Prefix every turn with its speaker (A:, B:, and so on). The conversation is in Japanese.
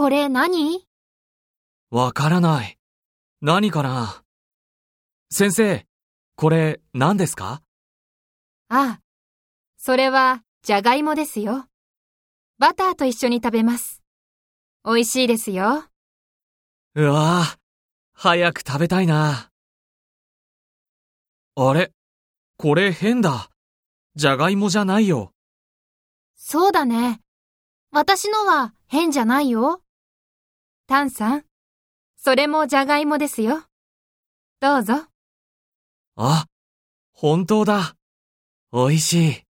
A: これ何？
B: わからない。何かな？先生、これ何ですか？
A: ああ、それは、じゃがいもですよ。バターと一緒に食べます。美味しいですよ。
B: うわぁ、早く食べたいな。あれ？これ変だ。じゃがいもじゃないよ。
A: そうだね。私のは変じゃないよ。タンさん、それもじゃがいもですよ。どうぞ。
B: あ、本当だ。美味しい。